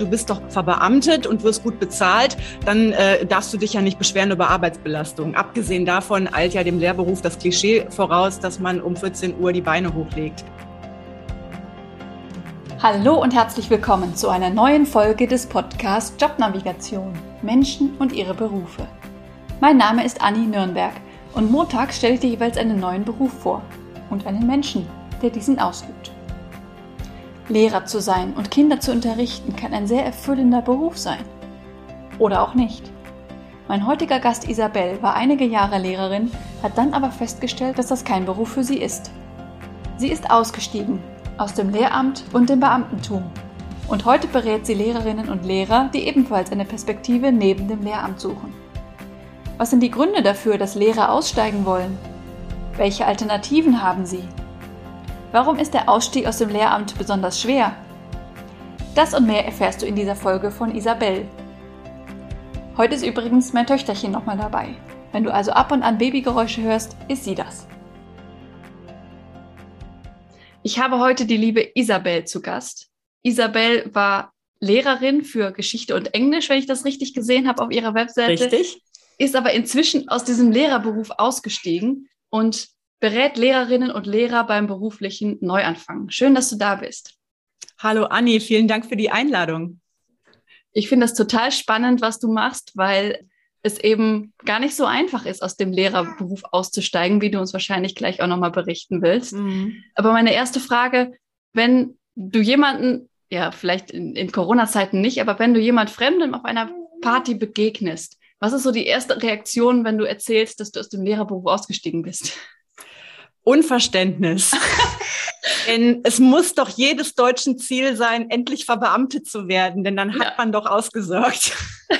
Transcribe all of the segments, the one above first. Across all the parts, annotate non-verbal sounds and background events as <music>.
du bist doch verbeamtet und wirst gut bezahlt, dann äh, darfst du dich ja nicht beschweren über Arbeitsbelastung. Abgesehen davon eilt ja dem Lehrberuf das Klischee voraus, dass man um 14 Uhr die Beine hochlegt. Hallo und herzlich willkommen zu einer neuen Folge des Podcasts Jobnavigation Menschen und ihre Berufe. Mein Name ist Anni Nürnberg und montags stelle ich dir jeweils einen neuen Beruf vor und einen Menschen, der diesen ausübt. Lehrer zu sein und Kinder zu unterrichten kann ein sehr erfüllender Beruf sein. Oder auch nicht. Mein heutiger Gast Isabel war einige Jahre Lehrerin, hat dann aber festgestellt, dass das kein Beruf für sie ist. Sie ist ausgestiegen aus dem Lehramt und dem Beamtentum. Und heute berät sie Lehrerinnen und Lehrer, die ebenfalls eine Perspektive neben dem Lehramt suchen. Was sind die Gründe dafür, dass Lehrer aussteigen wollen? Welche Alternativen haben sie? Warum ist der Ausstieg aus dem Lehramt besonders schwer? Das und mehr erfährst du in dieser Folge von Isabel. Heute ist übrigens mein Töchterchen nochmal dabei. Wenn du also ab und an Babygeräusche hörst, ist sie das. Ich habe heute die liebe Isabel zu Gast. Isabel war Lehrerin für Geschichte und Englisch, wenn ich das richtig gesehen habe auf ihrer Webseite. Richtig. Ist aber inzwischen aus diesem Lehrerberuf ausgestiegen und berät Lehrerinnen und Lehrer beim beruflichen Neuanfang. Schön, dass du da bist. Hallo Anni, vielen Dank für die Einladung. Ich finde das total spannend, was du machst, weil es eben gar nicht so einfach ist, aus dem Lehrerberuf auszusteigen, wie du uns wahrscheinlich gleich auch nochmal berichten willst. Mhm. Aber meine erste Frage, wenn du jemanden, ja, vielleicht in, in Corona-Zeiten nicht, aber wenn du jemand Fremdem auf einer Party begegnest, was ist so die erste Reaktion, wenn du erzählst, dass du aus dem Lehrerberuf ausgestiegen bist? Unverständnis. <laughs> denn es muss doch jedes deutschen Ziel sein, endlich verbeamtet zu werden, denn dann hat ja. man doch ausgesorgt. <laughs>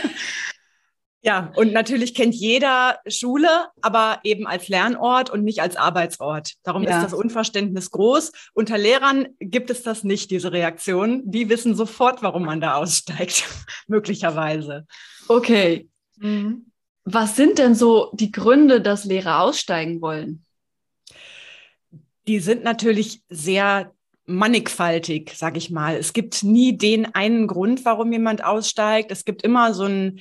Ja, und natürlich kennt jeder Schule, aber eben als Lernort und nicht als Arbeitsort. Darum ja. ist das Unverständnis groß. Unter Lehrern gibt es das nicht, diese Reaktion. Die wissen sofort, warum man da aussteigt, <laughs> möglicherweise. Okay. Mhm. Was sind denn so die Gründe, dass Lehrer aussteigen wollen? Die sind natürlich sehr mannigfaltig, sag ich mal. Es gibt nie den einen Grund, warum jemand aussteigt. Es gibt immer so ein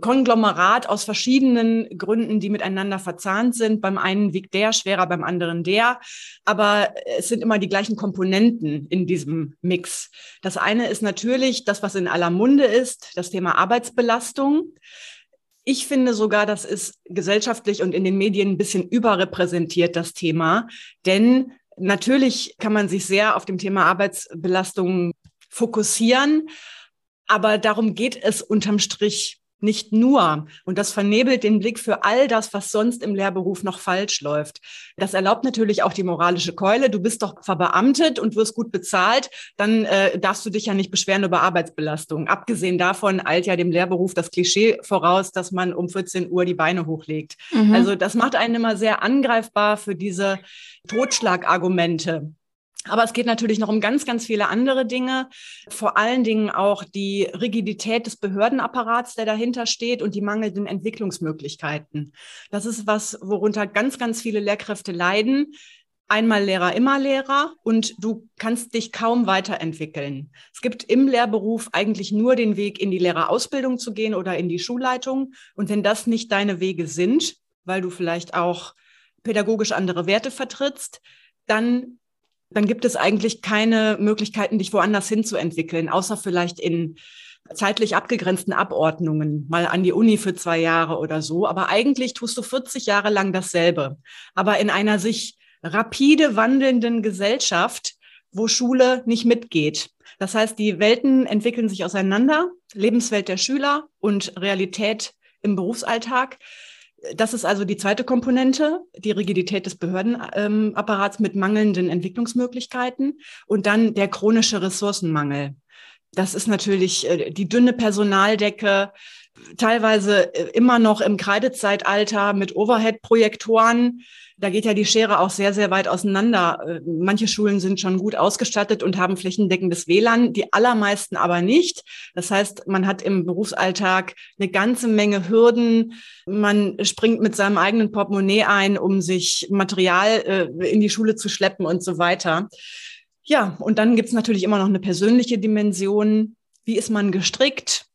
Konglomerat aus verschiedenen Gründen, die miteinander verzahnt sind. Beim einen wiegt der schwerer, beim anderen der. Aber es sind immer die gleichen Komponenten in diesem Mix. Das eine ist natürlich das, was in aller Munde ist, das Thema Arbeitsbelastung. Ich finde sogar, das ist gesellschaftlich und in den Medien ein bisschen überrepräsentiert, das Thema. Denn natürlich kann man sich sehr auf dem Thema Arbeitsbelastung fokussieren. Aber darum geht es unterm Strich nicht nur. Und das vernebelt den Blick für all das, was sonst im Lehrberuf noch falsch läuft. Das erlaubt natürlich auch die moralische Keule. Du bist doch verbeamtet und wirst gut bezahlt. Dann äh, darfst du dich ja nicht beschweren über Arbeitsbelastung. Abgesehen davon eilt ja dem Lehrberuf das Klischee voraus, dass man um 14 Uhr die Beine hochlegt. Mhm. Also das macht einen immer sehr angreifbar für diese Totschlagargumente. Aber es geht natürlich noch um ganz, ganz viele andere Dinge. Vor allen Dingen auch die Rigidität des Behördenapparats, der dahinter steht und die mangelnden Entwicklungsmöglichkeiten. Das ist was, worunter ganz, ganz viele Lehrkräfte leiden. Einmal Lehrer, immer Lehrer und du kannst dich kaum weiterentwickeln. Es gibt im Lehrberuf eigentlich nur den Weg, in die Lehrerausbildung zu gehen oder in die Schulleitung. Und wenn das nicht deine Wege sind, weil du vielleicht auch pädagogisch andere Werte vertrittst, dann dann gibt es eigentlich keine Möglichkeiten, dich woanders hinzuentwickeln, außer vielleicht in zeitlich abgegrenzten Abordnungen, mal an die Uni für zwei Jahre oder so. Aber eigentlich tust du 40 Jahre lang dasselbe. Aber in einer sich rapide wandelnden Gesellschaft, wo Schule nicht mitgeht. Das heißt, die Welten entwickeln sich auseinander, Lebenswelt der Schüler und Realität im Berufsalltag. Das ist also die zweite Komponente, die Rigidität des Behördenapparats mit mangelnden Entwicklungsmöglichkeiten und dann der chronische Ressourcenmangel. Das ist natürlich äh, die dünne Personaldecke, teilweise äh, immer noch im Kreidezeitalter mit Overhead-Projektoren. Da geht ja die Schere auch sehr, sehr weit auseinander. Äh, manche Schulen sind schon gut ausgestattet und haben flächendeckendes WLAN, die allermeisten aber nicht. Das heißt, man hat im Berufsalltag eine ganze Menge Hürden. Man springt mit seinem eigenen Portemonnaie ein, um sich Material äh, in die Schule zu schleppen und so weiter. Ja, und dann gibt's natürlich immer noch eine persönliche Dimension wie ist man gestrickt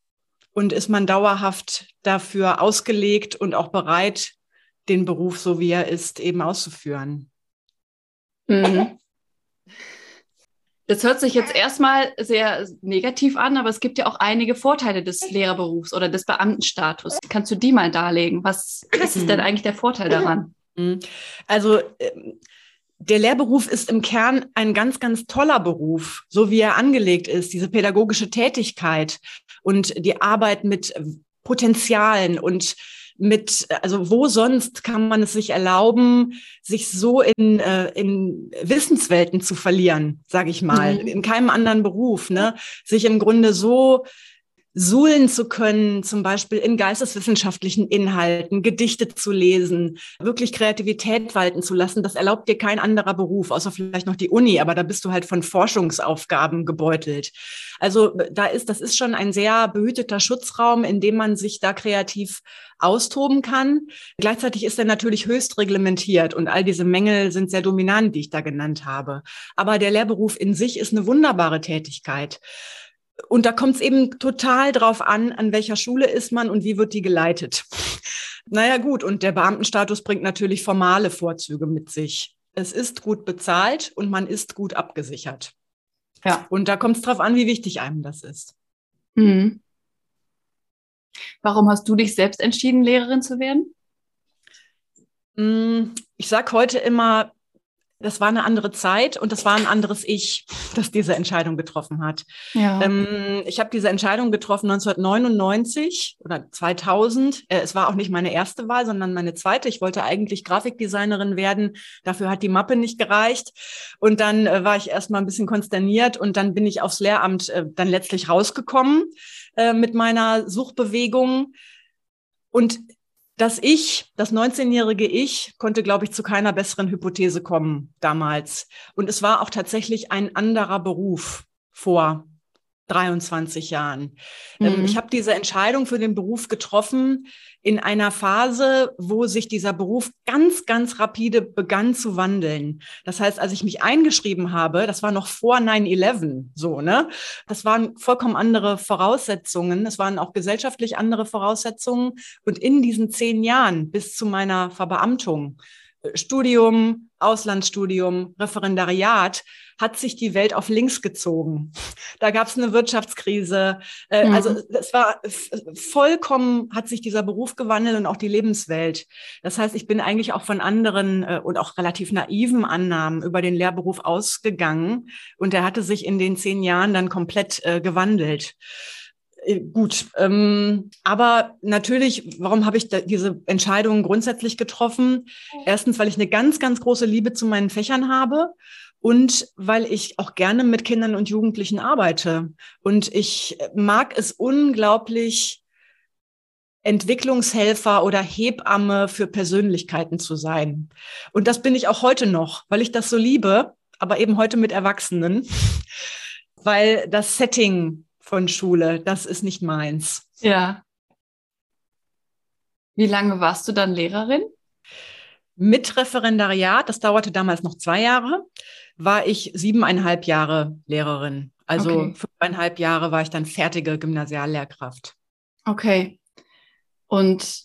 und ist man dauerhaft dafür ausgelegt und auch bereit, den Beruf, so wie er ist, eben auszuführen. Mhm. <laughs> Das hört sich jetzt erstmal sehr negativ an, aber es gibt ja auch einige Vorteile des Lehrerberufs oder des Beamtenstatus. Kannst du die mal darlegen? Was ist denn mhm. eigentlich der Vorteil daran? Mhm. Also ähm, der Lehrberuf ist im Kern ein ganz, ganz toller Beruf, so wie er angelegt ist, diese pädagogische Tätigkeit und die Arbeit mit Potenzialen und mit, also wo sonst kann man es sich erlauben, sich so in, äh, in Wissenswelten zu verlieren, sage ich mal, mhm. in keinem anderen Beruf, ne? Sich im Grunde so suhlen zu können, zum Beispiel in geisteswissenschaftlichen Inhalten, Gedichte zu lesen, wirklich Kreativität walten zu lassen, das erlaubt dir kein anderer Beruf, außer vielleicht noch die Uni, aber da bist du halt von Forschungsaufgaben gebeutelt. Also da ist, das ist schon ein sehr behüteter Schutzraum, in dem man sich da kreativ austoben kann. Gleichzeitig ist er natürlich höchst reglementiert und all diese Mängel sind sehr dominant, die ich da genannt habe. Aber der Lehrberuf in sich ist eine wunderbare Tätigkeit. Und da kommt es eben total drauf an, an welcher Schule ist man und wie wird die geleitet. Naja gut, und der Beamtenstatus bringt natürlich formale Vorzüge mit sich. Es ist gut bezahlt und man ist gut abgesichert. Ja. Und da kommt es drauf an, wie wichtig einem das ist. Mhm. Warum hast du dich selbst entschieden, Lehrerin zu werden? Hm, ich sage heute immer, das war eine andere Zeit und das war ein anderes Ich, das diese Entscheidung getroffen hat. Ja. Ähm, ich habe diese Entscheidung getroffen 1999 oder 2000. Äh, es war auch nicht meine erste Wahl, sondern meine zweite. Ich wollte eigentlich Grafikdesignerin werden. Dafür hat die Mappe nicht gereicht. Und dann äh, war ich erstmal ein bisschen konsterniert und dann bin ich aufs Lehramt äh, dann letztlich rausgekommen äh, mit meiner Suchbewegung. Und das Ich, das 19-jährige Ich, konnte, glaube ich, zu keiner besseren Hypothese kommen damals. Und es war auch tatsächlich ein anderer Beruf vor 23 Jahren. Ähm, mhm. Ich habe diese Entscheidung für den Beruf getroffen in einer Phase, wo sich dieser Beruf ganz, ganz rapide begann zu wandeln. Das heißt, als ich mich eingeschrieben habe, das war noch vor 9-11 so, ne? Das waren vollkommen andere Voraussetzungen. Es waren auch gesellschaftlich andere Voraussetzungen. Und in diesen zehn Jahren bis zu meiner Verbeamtung, Studium, Auslandsstudium, Referendariat, hat sich die Welt auf links gezogen. Da gab es eine Wirtschaftskrise. Äh, mhm. Also es war vollkommen, hat sich dieser Beruf gewandelt und auch die Lebenswelt. Das heißt, ich bin eigentlich auch von anderen äh, und auch relativ naiven Annahmen über den Lehrberuf ausgegangen. Und der hatte sich in den zehn Jahren dann komplett äh, gewandelt. Äh, gut, ähm, aber natürlich, warum habe ich diese Entscheidung grundsätzlich getroffen? Erstens, weil ich eine ganz, ganz große Liebe zu meinen Fächern habe und weil ich auch gerne mit Kindern und Jugendlichen arbeite. Und ich mag es unglaublich, Entwicklungshelfer oder Hebamme für Persönlichkeiten zu sein. Und das bin ich auch heute noch, weil ich das so liebe, aber eben heute mit Erwachsenen, <laughs> weil das Setting von Schule, das ist nicht meins. Ja. Wie lange warst du dann Lehrerin? Mit Referendariat, das dauerte damals noch zwei Jahre war ich siebeneinhalb Jahre Lehrerin. Also okay. fünfeinhalb Jahre war ich dann fertige Gymnasiallehrkraft. Okay. Und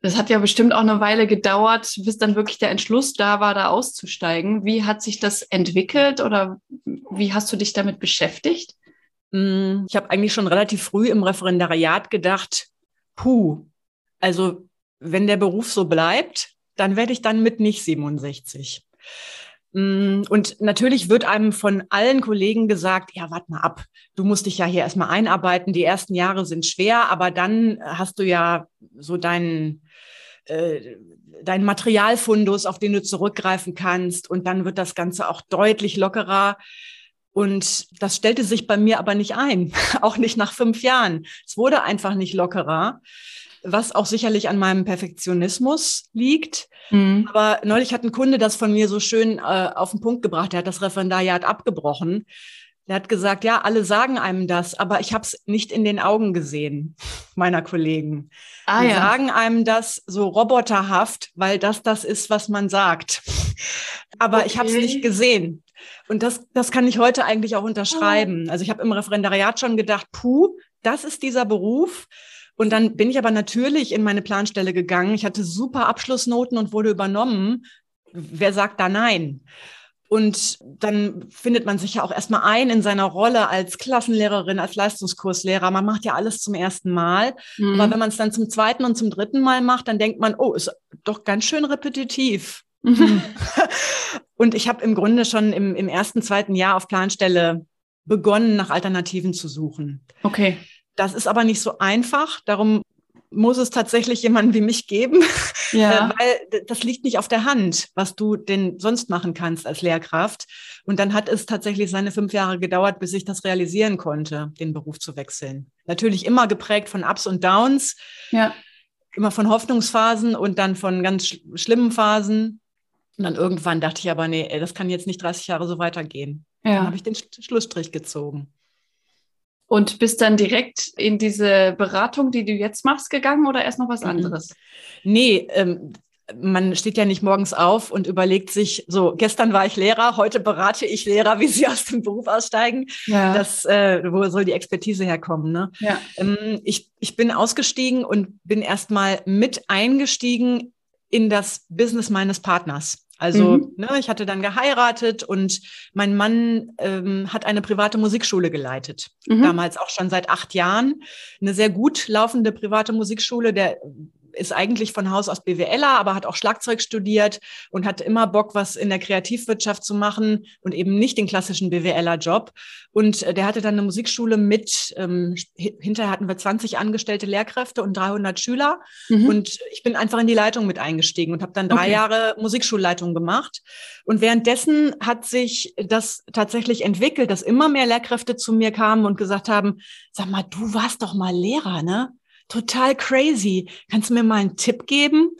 das hat ja bestimmt auch eine Weile gedauert, bis dann wirklich der Entschluss da war, da auszusteigen. Wie hat sich das entwickelt oder wie hast du dich damit beschäftigt? Mm, ich habe eigentlich schon relativ früh im Referendariat gedacht, puh, also wenn der Beruf so bleibt, dann werde ich dann mit nicht 67. Mm, und natürlich wird einem von allen Kollegen gesagt, ja, warte mal ab, du musst dich ja hier erstmal einarbeiten, die ersten Jahre sind schwer, aber dann hast du ja so deinen äh, dein Materialfundus, auf den du zurückgreifen kannst und dann wird das Ganze auch deutlich lockerer. Und das stellte sich bei mir aber nicht ein, <laughs> auch nicht nach fünf Jahren. Es wurde einfach nicht lockerer was auch sicherlich an meinem Perfektionismus liegt. Mhm. Aber neulich hat ein Kunde das von mir so schön äh, auf den Punkt gebracht. Er hat das Referendariat abgebrochen. Er hat gesagt, ja, alle sagen einem das, aber ich habe es nicht in den Augen gesehen, meiner Kollegen. Ah, Die ja. sagen einem das so roboterhaft, weil das das ist, was man sagt. aber okay. ich habe es nicht gesehen. Und das, das kann ich heute eigentlich auch unterschreiben. Also ich habe im Referendariat schon gedacht, puh, das ist dieser Beruf. Und dann bin ich aber natürlich in meine Planstelle gegangen. Ich hatte super Abschlussnoten und wurde übernommen. Wer sagt da nein? Und dann findet man sich ja auch erstmal ein in seiner Rolle als Klassenlehrerin, als Leistungskurslehrer. Man macht ja alles zum ersten Mal. Mhm. Aber wenn man es dann zum zweiten und zum dritten Mal macht, dann denkt man, oh, ist doch ganz schön repetitiv. Mhm. <laughs> und ich habe im Grunde schon im, im ersten, zweiten Jahr auf Planstelle begonnen, nach Alternativen zu suchen. Okay. Das ist aber nicht so einfach. Darum muss es tatsächlich jemanden wie mich geben, <laughs> ja. Äh, weil das liegt nicht auf der Hand, was du denn sonst machen kannst als Lehrkraft. Und dann hat es tatsächlich seine fünf Jahre gedauert, bis ich das realisieren konnte, den Beruf zu wechseln. Natürlich immer geprägt von Ups und Downs, ja. immer von Hoffnungsphasen und dann von ganz sch schlimmen Phasen. Und dann irgendwann dachte ich aber, nee, das kann jetzt nicht 30 Jahre so weitergehen. Ja. Dann habe ich den Schlussstrich gezogen. Und bist dann direkt in diese Beratung, die du jetzt machst, gegangen oder erst noch was mhm. anderes? Nee, ähm, man steht ja nicht morgens auf und überlegt sich, so, gestern war ich Lehrer, heute berate ich Lehrer, wie sie aus dem Beruf aussteigen. Ja. Das, äh, wo soll die Expertise herkommen? Ne? Ja. Ähm, ich, ich bin ausgestiegen und bin erstmal mit eingestiegen in das Business meines Partners. Also, mhm. ne, ich hatte dann geheiratet und mein Mann ähm, hat eine private Musikschule geleitet. Mhm. Damals auch schon seit acht Jahren. Eine sehr gut laufende private Musikschule, der ist eigentlich von Haus aus BWLer, aber hat auch Schlagzeug studiert und hat immer Bock, was in der Kreativwirtschaft zu machen und eben nicht den klassischen BWLer-Job. Und äh, der hatte dann eine Musikschule mit, ähm, hinterher hatten wir 20 angestellte Lehrkräfte und 300 Schüler. Mhm. Und ich bin einfach in die Leitung mit eingestiegen und habe dann drei okay. Jahre Musikschulleitung gemacht. Und währenddessen hat sich das tatsächlich entwickelt, dass immer mehr Lehrkräfte zu mir kamen und gesagt haben, sag mal, du warst doch mal Lehrer, ne? Total crazy. Kannst du mir mal einen Tipp geben?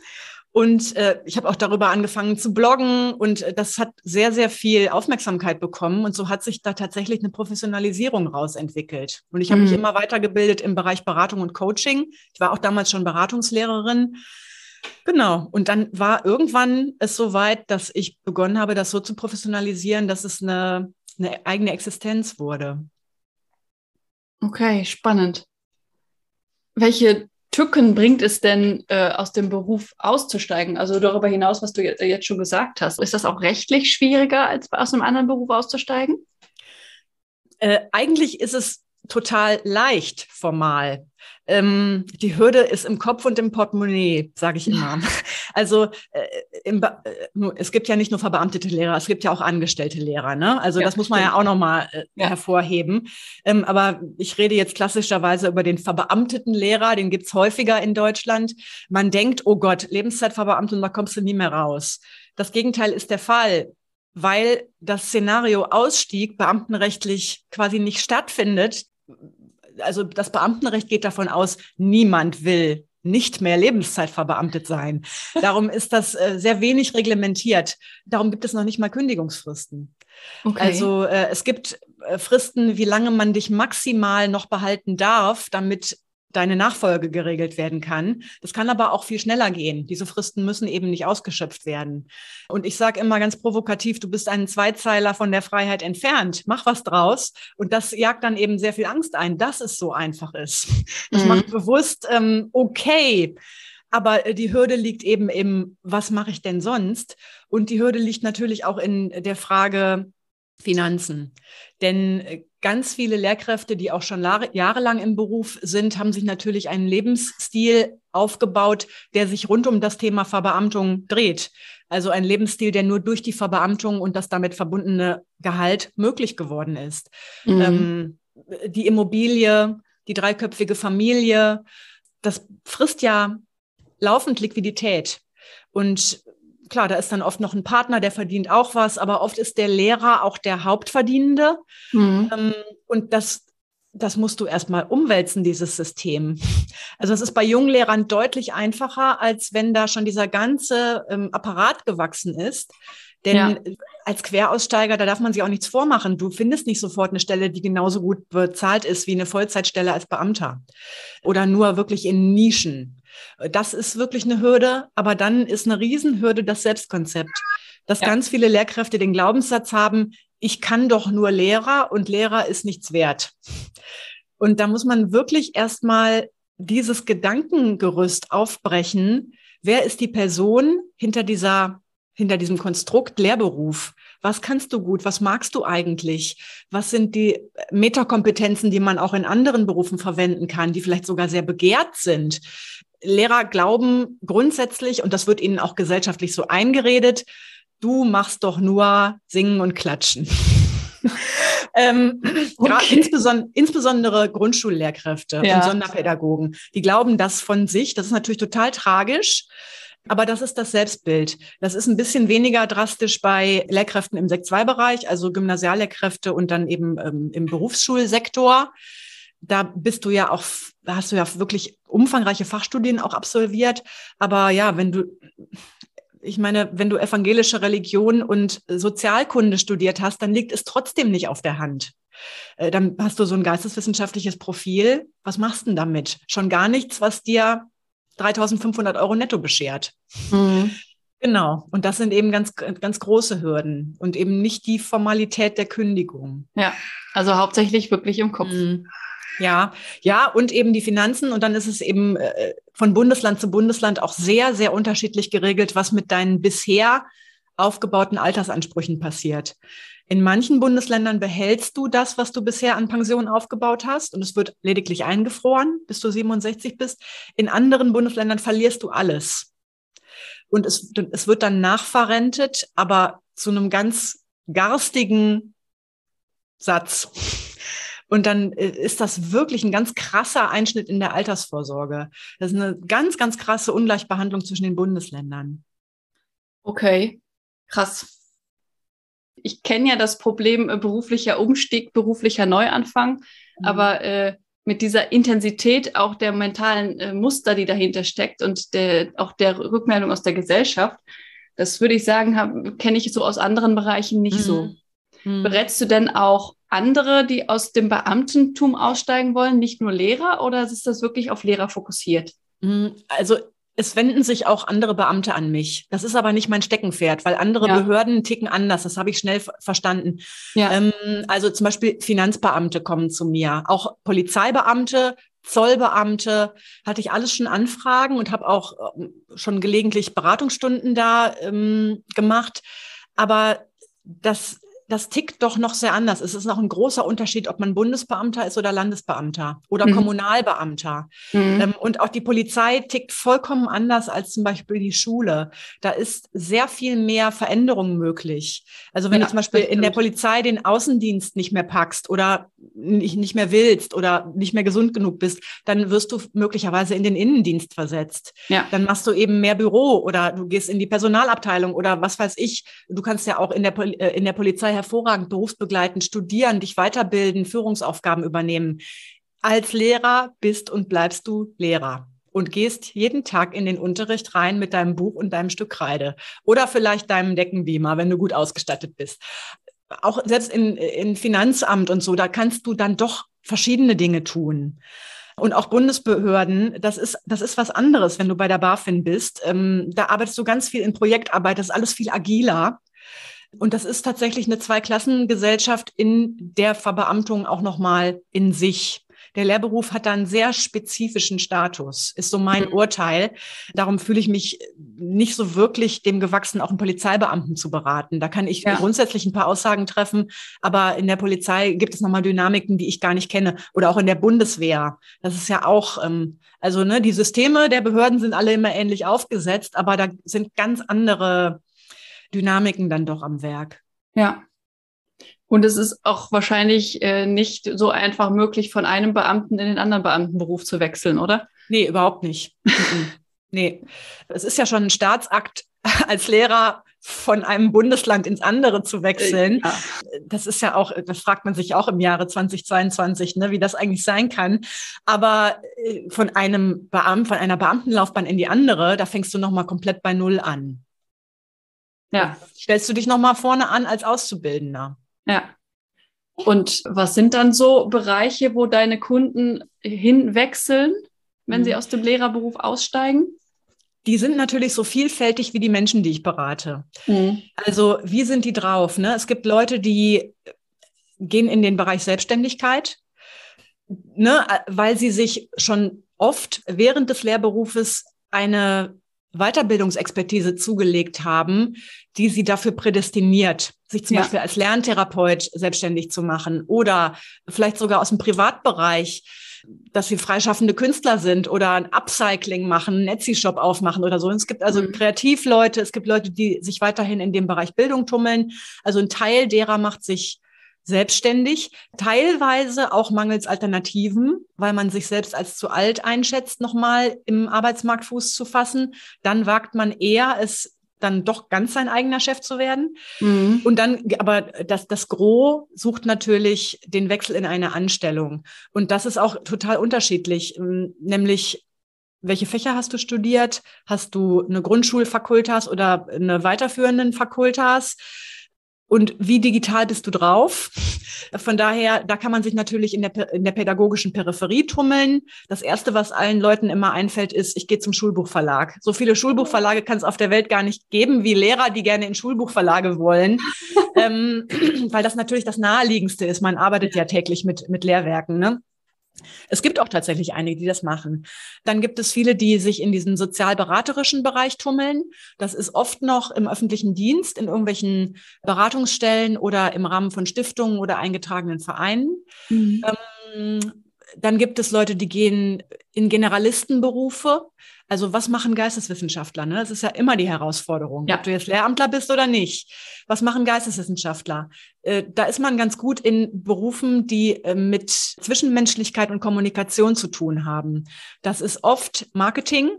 Und äh, ich habe auch darüber angefangen zu bloggen und äh, das hat sehr, sehr viel Aufmerksamkeit bekommen. Und so hat sich da tatsächlich eine Professionalisierung rausentwickelt. Und ich habe mhm. mich immer weitergebildet im Bereich Beratung und Coaching. Ich war auch damals schon Beratungslehrerin. Genau. Und dann war irgendwann es so weit, dass ich begonnen habe, das so zu professionalisieren, dass es eine, eine eigene Existenz wurde. Okay, spannend welche Tücken bringt es denn, äh, aus dem Beruf auszusteigen? Also darüber hinaus, was du jetzt schon gesagt hast. Ist das auch rechtlich schwieriger, als aus einem anderen Beruf auszusteigen? Äh, eigentlich ist es total leicht formal. Ähm, die Hürde ist im Kopf und im Portemonnaie, sage ich immer. <laughs> <laughs> Also äh, im, äh, es gibt ja nicht nur verbeamtete Lehrer, es gibt ja auch angestellte Lehrer. Ne? Also ja, das muss man stimmt. ja auch nochmal äh, ja. hervorheben. Ähm, aber ich rede jetzt klassischerweise über den verbeamteten Lehrer, den gibt's häufiger in Deutschland. Man denkt, oh Gott, Lebenszeitverbeamtung, da kommst du nie mehr raus. Das Gegenteil ist der Fall weil das Szenario Ausstieg beamtenrechtlich quasi nicht stattfindet, also das Beamtenrecht geht davon aus, niemand will nicht mehr Lebenszeitverbeamtet sein. Darum ist das äh, sehr wenig reglementiert. Darum gibt es noch nicht mal Kündigungsfristen. Okay. Also äh, es gibt äh, Fristen, wie lange man dich maximal noch behalten darf, damit deine Nachfolge geregelt werden kann. Das kann aber auch viel schneller gehen. Diese Fristen müssen eben nicht ausgeschöpft werden. Und ich sage immer ganz provokativ, du bist einen Zweizeiler von der Freiheit entfernt. Mach was draus. Und das jagt dann eben sehr viel Angst ein, dass es so einfach ist. Das mhm. macht bewusst, ähm, okay, aber äh, die Hürde liegt eben im, was mache ich denn sonst? Und die Hürde liegt natürlich auch in der Frage Finanzen. Denn äh, ganz viele Lehrkräfte, die auch schon jahrelang im Beruf sind, haben sich natürlich einen Lebensstil aufgebaut, der sich rund um das Thema Verbeamtung dreht. Also ein Lebensstil, der nur durch die Verbeamtung und das damit verbundene Gehalt möglich geworden ist. Mhm. Ähm, die Immobilie, die dreiköpfige Familie, das frisst ja laufend Liquidität. Und klar, da ist dann oft noch ein Partner, der verdient auch was, aber oft ist der Lehrer auch der Hauptverdienende. Mhm. Ähm, und das, das musst du erstmal umwälzen, dieses System. Also es ist bei jungen Lehrern deutlich einfacher, als wenn da schon dieser ganze ähm, Apparat gewachsen ist. Denn ja. als Queraussteiger, da darf man sich auch nichts vormachen. Du findest nicht sofort eine Stelle, die genauso gut bezahlt ist wie eine Vollzeitstelle als Beamter. Oder nur wirklich in Nischen. Das ist wirklich eine Hürde, aber dann ist eine Riesenhürde das Selbstkonzept. Dass ja. ganz viele Lehrkräfte den Glaubenssatz haben, ich kann doch nur Lehrer und Lehrer ist nichts wert. Und da muss man wirklich erstmal dieses Gedankengerüst aufbrechen. Wer ist die Person hinter dieser, hinter diesem Konstrukt Lehrberuf? Was kannst du gut? Was magst du eigentlich? Was sind die Metakompetenzen, die man auch in anderen Berufen verwenden kann, die vielleicht sogar sehr begehrt sind? Lehrer glauben grundsätzlich, und das wird ihnen auch gesellschaftlich so eingeredet, du machst doch nur singen und klatschen. <laughs> ähm, okay. insbesondere, insbesondere Grundschullehrkräfte ja. und Sonderpädagogen, die glauben das von sich. Das ist natürlich total tragisch. Aber das ist das Selbstbild. Das ist ein bisschen weniger drastisch bei Lehrkräften im Sekt-2-Bereich, also Gymnasiallehrkräfte und dann eben ähm, im Berufsschulsektor. Da bist du ja auch, da hast du ja wirklich umfangreiche Fachstudien auch absolviert. Aber ja, wenn du, ich meine, wenn du evangelische Religion und Sozialkunde studiert hast, dann liegt es trotzdem nicht auf der Hand. Äh, dann hast du so ein geisteswissenschaftliches Profil. Was machst du denn damit? Schon gar nichts, was dir 3500 Euro netto beschert. Mhm. Genau. Und das sind eben ganz, ganz große Hürden und eben nicht die Formalität der Kündigung. Ja, also hauptsächlich wirklich im Kopf. Mhm. Ja, ja, und eben die Finanzen. Und dann ist es eben äh, von Bundesland zu Bundesland auch sehr, sehr unterschiedlich geregelt, was mit deinen bisher aufgebauten Altersansprüchen passiert. In manchen Bundesländern behältst du das, was du bisher an Pensionen aufgebaut hast, und es wird lediglich eingefroren, bis du 67 bist. In anderen Bundesländern verlierst du alles. Und es, es wird dann nachverrentet, aber zu einem ganz garstigen Satz. Und dann äh, ist das wirklich ein ganz krasser Einschnitt in der Altersvorsorge. Das ist eine ganz, ganz krasse Ungleichbehandlung zwischen den Bundesländern. Okay, krass. Ich kenne ja das Problem äh, beruflicher Umstieg, beruflicher Neuanfang, mhm. aber äh, mit dieser Intensität auch der mentalen äh, Muster, die dahinter steckt und der, auch der Rückmeldung aus der Gesellschaft, das würde ich sagen, kenne ich so aus anderen Bereichen nicht mhm. so. Mhm. Berätst du denn auch andere, die aus dem Beamtentum aussteigen wollen, nicht nur Lehrer oder ist das wirklich auf Lehrer fokussiert? Hm, also es wenden sich auch andere Beamte an mich. Das ist aber nicht mein Steckenpferd, weil andere ja. Behörden ticken anders. Das habe ich schnell verstanden. Ja. Ähm, also zum Beispiel Finanzbeamte kommen zu mir, auch Polizeibeamte, Zollbeamte, hatte ich alles schon Anfragen und habe auch ähm, schon gelegentlich Beratungsstunden da ähm, gemacht. Aber das das tickt doch noch sehr anders. Es ist noch ein großer Unterschied, ob man Bundesbeamter ist oder Landesbeamter oder mhm. Kommunalbeamter. Mhm. Ähm, und auch die Polizei tickt vollkommen anders als zum Beispiel die Schule. Da ist sehr viel mehr Veränderung möglich. Also wenn ja, du zum Beispiel in der Polizei den Außendienst nicht mehr packst oder nicht, nicht mehr willst oder nicht mehr gesund genug bist, dann wirst du möglicherweise in den Innendienst versetzt. Ja. Dann machst du eben mehr Büro oder du gehst in die Personalabteilung oder was weiß ich. Du kannst ja auch in der, äh, in der Polizei hervorragend berufsbegleitend studieren, dich weiterbilden, Führungsaufgaben übernehmen. Als Lehrer bist und bleibst du Lehrer und gehst jeden Tag in den Unterricht rein mit deinem Buch und deinem Stück Kreide oder vielleicht deinem Deckenbeamer, wenn du gut ausgestattet bist. Auch selbst in, in Finanzamt und so, da kannst du dann doch verschiedene Dinge tun. Und auch Bundesbehörden, das ist, das ist was anderes, wenn du bei der BaFin bist. Ähm, da arbeitest du ganz viel in Projektarbeit, das ist alles viel agiler. Und das ist tatsächlich eine Zweiklassengesellschaft in der Verbeamtung auch nochmal in sich. Der Lehrberuf hat da einen sehr spezifischen Status, ist so mein. Urteil. Darum fühle ich mich nicht so wirklich dem gewachsen, auch einen Polizeibeamten zu beraten. Da kann ich ja. grundsätzlich ein paar Aussagen treffen, aber in der Polizei gibt es nochmal Dynamiken, die ich gar nicht kenne. Oder auch in der Bundeswehr. Das ist ja auch, ähm, also ne, die Systeme der Behörden sind alle immer ähnlich aufgesetzt, aber da sind ganz andere Dynamiken dann doch am Werk. Ja. Und es ist auch wahrscheinlich äh, nicht so einfach möglich, von einem Beamten in den anderen Beamtenberuf zu wechseln, oder? Nee, überhaupt nicht. nee. Es ist ja schon ein Staatsakt <laughs> als Lehrer von einem Bundesland ins andere zu wechseln. Ja. Das ist ja auch, das fragt man sich auch im Jahre 2022, ne, wie das eigentlich sein kann. Aber äh, von einem Beamten, von einer Beamtenlaufbahn in die andere, da fängst du nochmal komplett bei Null an. Ja. Stellst du dich nochmal vorne an als Auszubildender. Ja. Und was sind dann so Bereiche, wo deine Kunden hinwechseln, wenn mhm. sie aus dem Lehrerberuf aussteigen? die sind natürlich so vielfältig wie die Menschen, die ich berate. Mhm. Also wie sind die drauf? Ne? Es gibt Leute, die gehen in den Bereich Selbstständigkeit, ne, weil sie sich schon oft während des Lehrberufes eine Weiterbildungsexpertise zugelegt haben, die sie dafür prädestiniert, sich zum ja. Beispiel als Lerntherapeut selbstständig zu machen oder vielleicht sogar aus dem Privatbereich, dass sie freischaffende Künstler sind oder ein Upcycling machen, einen Etsy-Shop aufmachen oder so. Und es gibt also mhm. Kreativleute, es gibt Leute, die sich weiterhin in dem Bereich Bildung tummeln. Also ein Teil derer macht sich selbstständig, teilweise auch mangels Alternativen, weil man sich selbst als zu alt einschätzt, nochmal im Arbeitsmarkt Fuß zu fassen. Dann wagt man eher, es dann doch ganz sein eigener Chef zu werden. Mhm. Und dann, aber das, das Gros sucht natürlich den Wechsel in eine Anstellung. Und das ist auch total unterschiedlich, ähm, nämlich welche Fächer hast du studiert? Hast du eine Grundschulfakultas oder eine weiterführenden Fakultas? Und wie digital bist du drauf? Von daher, da kann man sich natürlich in der, in der pädagogischen Peripherie tummeln. Das Erste, was allen Leuten immer einfällt, ist, ich gehe zum Schulbuchverlag. So viele Schulbuchverlage kann es auf der Welt gar nicht geben, wie Lehrer, die gerne in Schulbuchverlage wollen, <laughs> ähm, <clears throat> weil das natürlich das Naheliegendste ist. Man arbeitet ja täglich mit, mit Lehrwerken. Ne? Es gibt auch tatsächlich einige, die das machen. Dann gibt es viele, die sich in diesen sozialberaterischen Bereich tummeln. Das ist oft noch im öffentlichen Dienst, in irgendwelchen Beratungsstellen oder im Rahmen von Stiftungen oder eingetragenen Vereinen. Mhm. Ähm, dann gibt es Leute, die gehen in Generalistenberufe. Also was machen Geisteswissenschaftler? Ne? Das ist ja immer die Herausforderung, ja. ob du jetzt Lehramtler bist oder nicht. Was machen Geisteswissenschaftler? Äh, da ist man ganz gut in Berufen, die äh, mit Zwischenmenschlichkeit und Kommunikation zu tun haben. Das ist oft Marketing,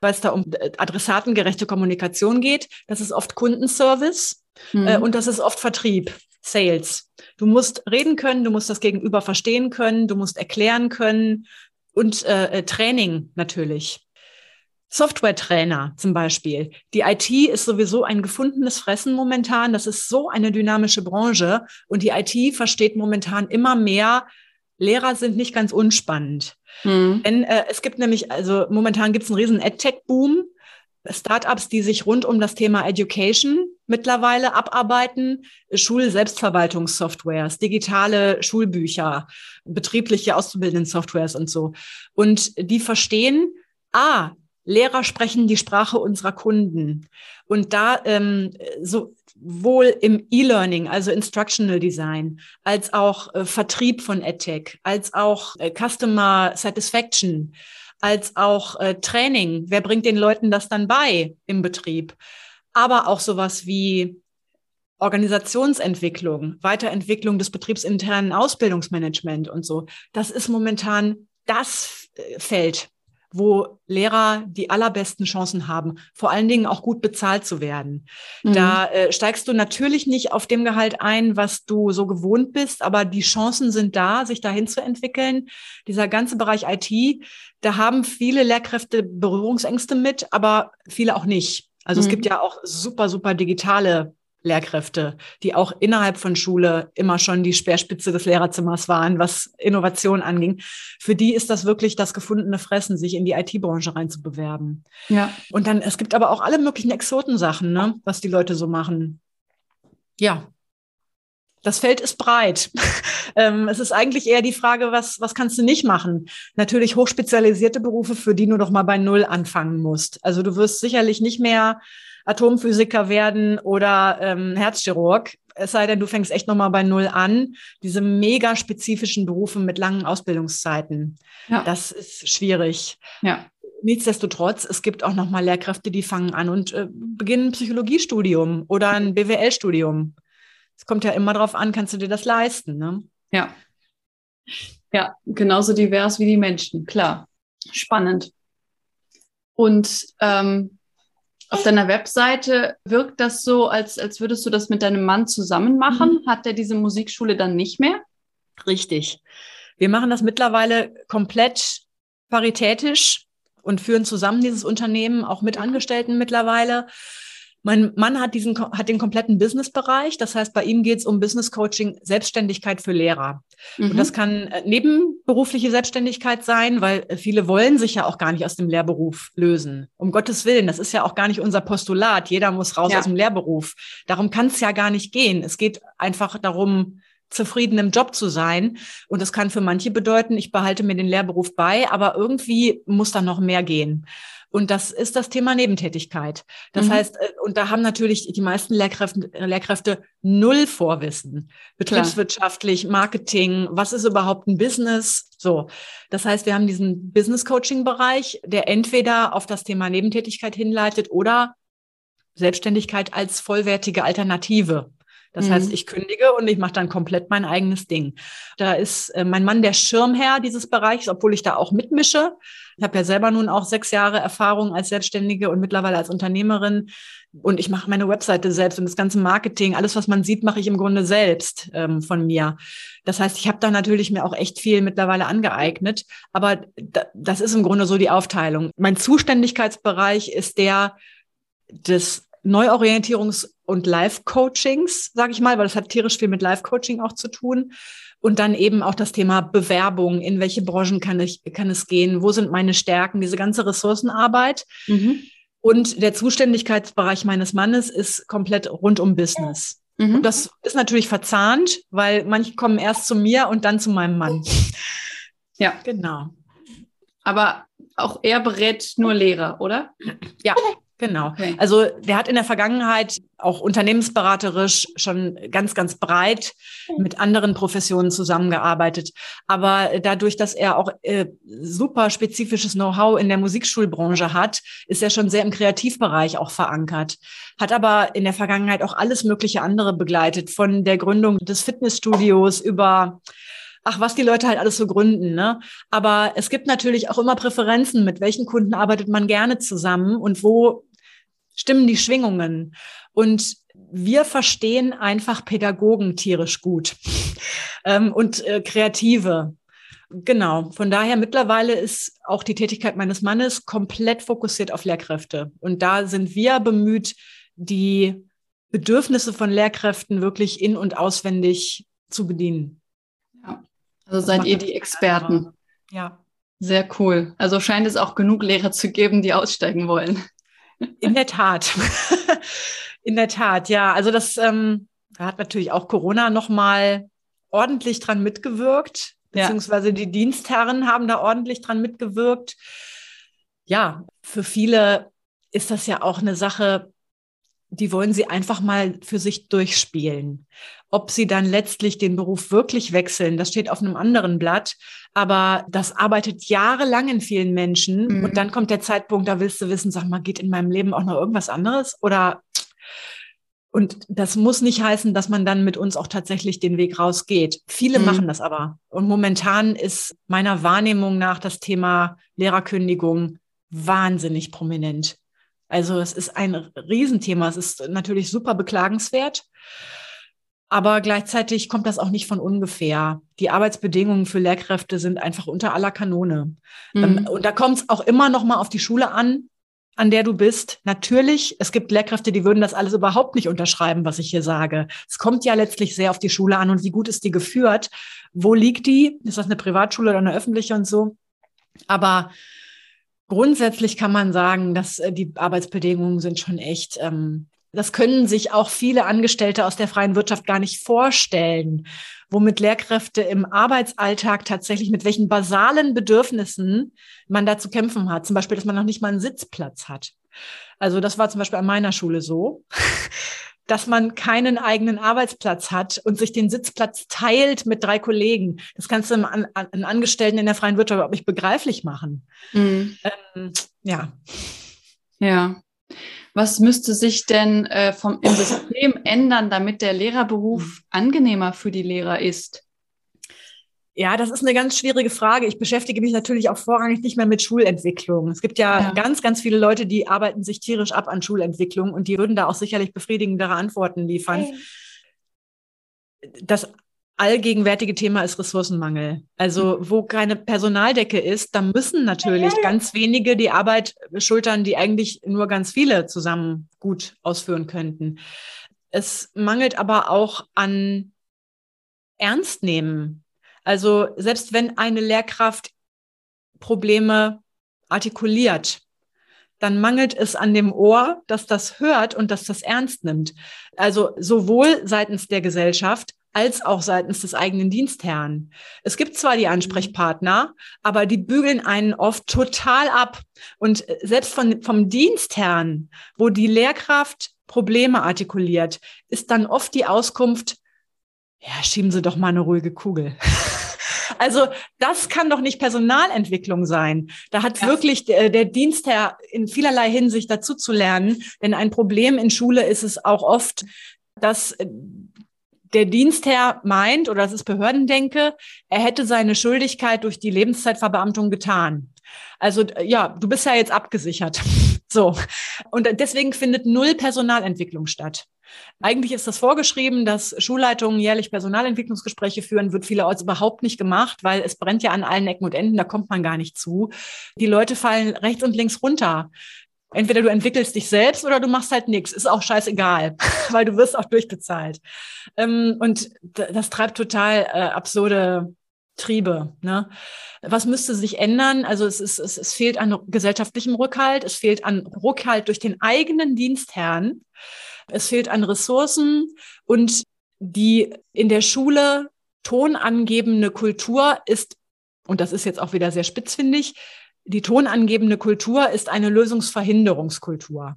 weil es da um äh, adressatengerechte Kommunikation geht. Das ist oft Kundenservice mhm. äh, und das ist oft Vertrieb, Sales. Du musst reden können, du musst das Gegenüber verstehen können, du musst erklären können und äh, Training natürlich. Software-Trainer zum Beispiel. Die IT ist sowieso ein gefundenes Fressen momentan. Das ist so eine dynamische Branche und die IT versteht momentan immer mehr. Lehrer sind nicht ganz unspannend. Mhm. Denn äh, es gibt nämlich, also momentan gibt es einen riesen EdTech-Boom. Startups, die sich rund um das Thema Education mittlerweile abarbeiten, Schul-Selbstverwaltungssoftwares, digitale Schulbücher, betriebliche Auszubildenden-Softwares und so. Und die verstehen, ah, Lehrer sprechen die Sprache unserer Kunden. Und da ähm, sowohl im E-Learning, also Instructional Design, als auch äh, Vertrieb von EdTech, als auch äh, Customer Satisfaction, als auch äh, Training. Wer bringt den Leuten das dann bei im Betrieb? Aber auch sowas wie Organisationsentwicklung, Weiterentwicklung des betriebsinternen Ausbildungsmanagement und so. Das ist momentan das äh, Feld, wo Lehrer die allerbesten Chancen haben, vor allen Dingen auch gut bezahlt zu werden. Mhm. Da äh, steigst du natürlich nicht auf dem Gehalt ein, was du so gewohnt bist, aber die Chancen sind da, sich dahin zu entwickeln. Dieser ganze Bereich IT, da haben viele Lehrkräfte Berührungsängste mit, aber viele auch nicht. Also mhm. es gibt ja auch super, super digitale Lehrkräfte, die auch innerhalb von Schule immer schon die Speerspitze des Lehrerzimmers waren, was Innovation anging. Für die ist das wirklich das gefundene Fressen, sich in die IT-Branche reinzubewerben. Ja. Und dann, es gibt aber auch alle möglichen Exotensachen, ne, was die Leute so machen. Ja. Das Feld ist breit. <laughs> ähm, es ist eigentlich eher die Frage, was, was kannst du nicht machen? Natürlich hochspezialisierte Berufe, für die du doch mal bei Null anfangen musst. Also du wirst sicherlich nicht mehr Atomphysiker werden oder ähm, Herzchirurg. Es sei denn, du fängst echt nochmal bei Null an. Diese mega spezifischen Berufe mit langen Ausbildungszeiten. Ja. Das ist schwierig. Ja. Nichtsdestotrotz, es gibt auch nochmal Lehrkräfte, die fangen an und äh, beginnen ein Psychologiestudium oder ein BWL-Studium. Es kommt ja immer darauf an, kannst du dir das leisten, ne? Ja. Ja, genauso divers wie die Menschen, klar. Spannend. Und ähm, auf deiner Webseite wirkt das so, als, als würdest du das mit deinem Mann zusammen machen. Mhm. Hat der diese Musikschule dann nicht mehr? Richtig. Wir machen das mittlerweile komplett paritätisch und führen zusammen dieses Unternehmen, auch mit Angestellten mittlerweile. Mein Mann hat diesen hat den kompletten Businessbereich. Das heißt, bei ihm geht es um Business Coaching, Selbstständigkeit für Lehrer. Mhm. Und das kann äh, nebenberufliche Selbstständigkeit sein, weil äh, viele wollen sich ja auch gar nicht aus dem Lehrberuf lösen. Um Gottes Willen, das ist ja auch gar nicht unser Postulat. Jeder muss raus ja. aus dem Lehrberuf. Darum kann es ja gar nicht gehen. Es geht einfach darum, zufrieden im Job zu sein. Und das kann für manche bedeuten, ich behalte mir den Lehrberuf bei, aber irgendwie muss da noch mehr gehen. Und das ist das Thema Nebentätigkeit. Das mhm. heißt, äh, und da haben natürlich die meisten Lehrkräfte, Lehrkräfte null Vorwissen. Betriebswirtschaftlich, Marketing, was ist überhaupt ein Business? So. Das heißt, wir haben diesen Business Coaching Bereich, der entweder auf das Thema Nebentätigkeit hinleitet oder Selbstständigkeit als vollwertige Alternative. Das mhm. heißt, ich kündige und ich mache dann komplett mein eigenes Ding. Da ist äh, mein Mann der Schirmherr dieses Bereichs, obwohl ich da auch mitmische. Ich habe ja selber nun auch sechs Jahre Erfahrung als Selbstständige und mittlerweile als Unternehmerin. Und ich mache meine Webseite selbst und das ganze Marketing, alles, was man sieht, mache ich im Grunde selbst ähm, von mir. Das heißt, ich habe da natürlich mir auch echt viel mittlerweile angeeignet. Aber das ist im Grunde so die Aufteilung. Mein Zuständigkeitsbereich ist der des Neuorientierungs- und Life-Coachings, sage ich mal, weil das hat tierisch viel mit Life-Coaching auch zu tun. Und dann eben auch das Thema Bewerbung, in welche Branchen kann, ich, kann es gehen, wo sind meine Stärken, diese ganze Ressourcenarbeit. Mhm. Und der Zuständigkeitsbereich meines Mannes ist komplett rund um Business. Mhm. Und das ist natürlich verzahnt, weil manche kommen erst zu mir und dann zu meinem Mann. Ja. Genau. Aber auch er berät nur Lehrer, oder? Ja, Genau. Okay. Also der hat in der Vergangenheit auch unternehmensberaterisch schon ganz, ganz breit mit anderen Professionen zusammengearbeitet. Aber dadurch, dass er auch äh, super spezifisches Know-how in der Musikschulbranche hat, ist er schon sehr im Kreativbereich auch verankert. Hat aber in der Vergangenheit auch alles mögliche andere begleitet, von der Gründung des Fitnessstudios über ach, was die Leute halt alles so gründen. Ne? Aber es gibt natürlich auch immer Präferenzen, mit welchen Kunden arbeitet man gerne zusammen und wo stimmen die Schwingungen. Und wir verstehen einfach Pädagogen tierisch gut <laughs> ähm, und äh, Kreative. Genau. Von daher mittlerweile ist auch die Tätigkeit meines Mannes komplett fokussiert auf Lehrkräfte. Und da sind wir bemüht, die Bedürfnisse von Lehrkräften wirklich in- und auswendig zu bedienen. Also seid ihr die Experten. Ja. Sehr cool. Also scheint es auch genug Lehrer zu geben, die aussteigen wollen. In der Tat. <laughs> In der Tat, ja. Also das ähm, da hat natürlich auch Corona nochmal ordentlich dran mitgewirkt, beziehungsweise die Dienstherren haben da ordentlich dran mitgewirkt. Ja, für viele ist das ja auch eine Sache, die wollen sie einfach mal für sich durchspielen. Ob sie dann letztlich den Beruf wirklich wechseln, das steht auf einem anderen Blatt. Aber das arbeitet jahrelang in vielen Menschen. Mhm. Und dann kommt der Zeitpunkt, da willst du wissen, sag mal, geht in meinem Leben auch noch irgendwas anderes? Oder und das muss nicht heißen, dass man dann mit uns auch tatsächlich den Weg rausgeht. Viele mhm. machen das aber. Und momentan ist meiner Wahrnehmung nach das Thema Lehrerkündigung wahnsinnig prominent. Also es ist ein Riesenthema. Es ist natürlich super beklagenswert. Aber gleichzeitig kommt das auch nicht von ungefähr. Die Arbeitsbedingungen für Lehrkräfte sind einfach unter aller Kanone. Ähm, mhm. Und da kommt es auch immer noch mal auf die Schule an, an der du bist. Natürlich, es gibt Lehrkräfte, die würden das alles überhaupt nicht unterschreiben, was ich hier sage. Es kommt ja letztlich sehr auf die Schule an und wie gut ist die geführt. Wo liegt die? Ist das eine Privatschule oder eine öffentliche und so? Aber Grundsätzlich kann man sagen, dass äh, die Arbeitsbedingungen sind schon echt, ähm, das können sich auch viele Angestellte aus der freien Wirtschaft gar nicht vorstellen, womit Lehrkräfte im Arbeitsalltag tatsächlich mit welchen basalen Bedürfnissen man da zu kämpfen hat. Zum Beispiel, dass man noch nicht mal einen Sitzplatz hat. Also das war zum Beispiel an meiner Schule so <laughs> dass man keinen eigenen Arbeitsplatz hat und sich den Sitzplatz teilt mit drei Kollegen. Das kannst du einem, einem Angestellten in der freien Wirtschaft überhaupt nicht begreiflich machen. Mhm. Ähm, ja. Ja. Was müsste sich denn äh, vom, im System ändern, damit der Lehrerberuf angenehmer für die Lehrer ist? Ja, das ist eine ganz schwierige Frage. Ich beschäftige mich natürlich auch vorrangig nicht mehr mit Schulentwicklung. Es gibt ja, ja, ganz, ganz viele Leute, die arbeiten sich tierisch ab an Schulentwicklung und die würden da auch sicherlich befriedigendere Antworten liefern. Das allgegenwärtige Thema ist Ressourcenmangel. Also wo keine Personaldecke ist, da müssen natürlich ganz wenige die Arbeit schultern, die eigentlich nur ganz viele zusammen gut ausführen könnten. Es mangelt aber auch an Ernstnehmen. Also selbst wenn eine Lehrkraft Probleme artikuliert, dann mangelt es an dem Ohr, dass das hört und dass das ernst nimmt. Also sowohl seitens der Gesellschaft als auch seitens des eigenen Dienstherrn. Es gibt zwar die Ansprechpartner, aber die bügeln einen oft total ab. Und selbst von, vom Dienstherrn, wo die Lehrkraft Probleme artikuliert, ist dann oft die Auskunft, ja, schieben Sie doch mal eine ruhige Kugel. <laughs> Also das kann doch nicht Personalentwicklung sein. Da hat ja. wirklich der, der Dienstherr in vielerlei Hinsicht dazu zu lernen. Denn ein Problem in Schule ist es auch oft, dass der Dienstherr meint, oder das ist Behördendenke, er hätte seine Schuldigkeit durch die Lebenszeitverbeamtung getan. Also ja, du bist ja jetzt abgesichert. <laughs> So. Und deswegen findet null Personalentwicklung statt. Eigentlich ist das vorgeschrieben, dass Schulleitungen jährlich Personalentwicklungsgespräche führen, wird vielerorts überhaupt nicht gemacht, weil es brennt ja an allen Ecken und Enden, da kommt man gar nicht zu. Die Leute fallen rechts und links runter entweder du entwickelst dich selbst oder du machst halt nichts. Ist auch scheißegal, <laughs> weil du wirst auch durchgezahlt. Ähm, und das treibt total äh, absurde Triebe. Ne? Was müsste sich ändern? Also es, ist, es, es fehlt an gesellschaftlichem Rückhalt, es fehlt an Rückhalt durch den eigenen Dienstherrn, es fehlt an Ressourcen und die in der Schule tonangebende Kultur ist, und das ist jetzt auch wieder sehr spitzfindig, die tonangebende Kultur ist eine Lösungsverhinderungskultur.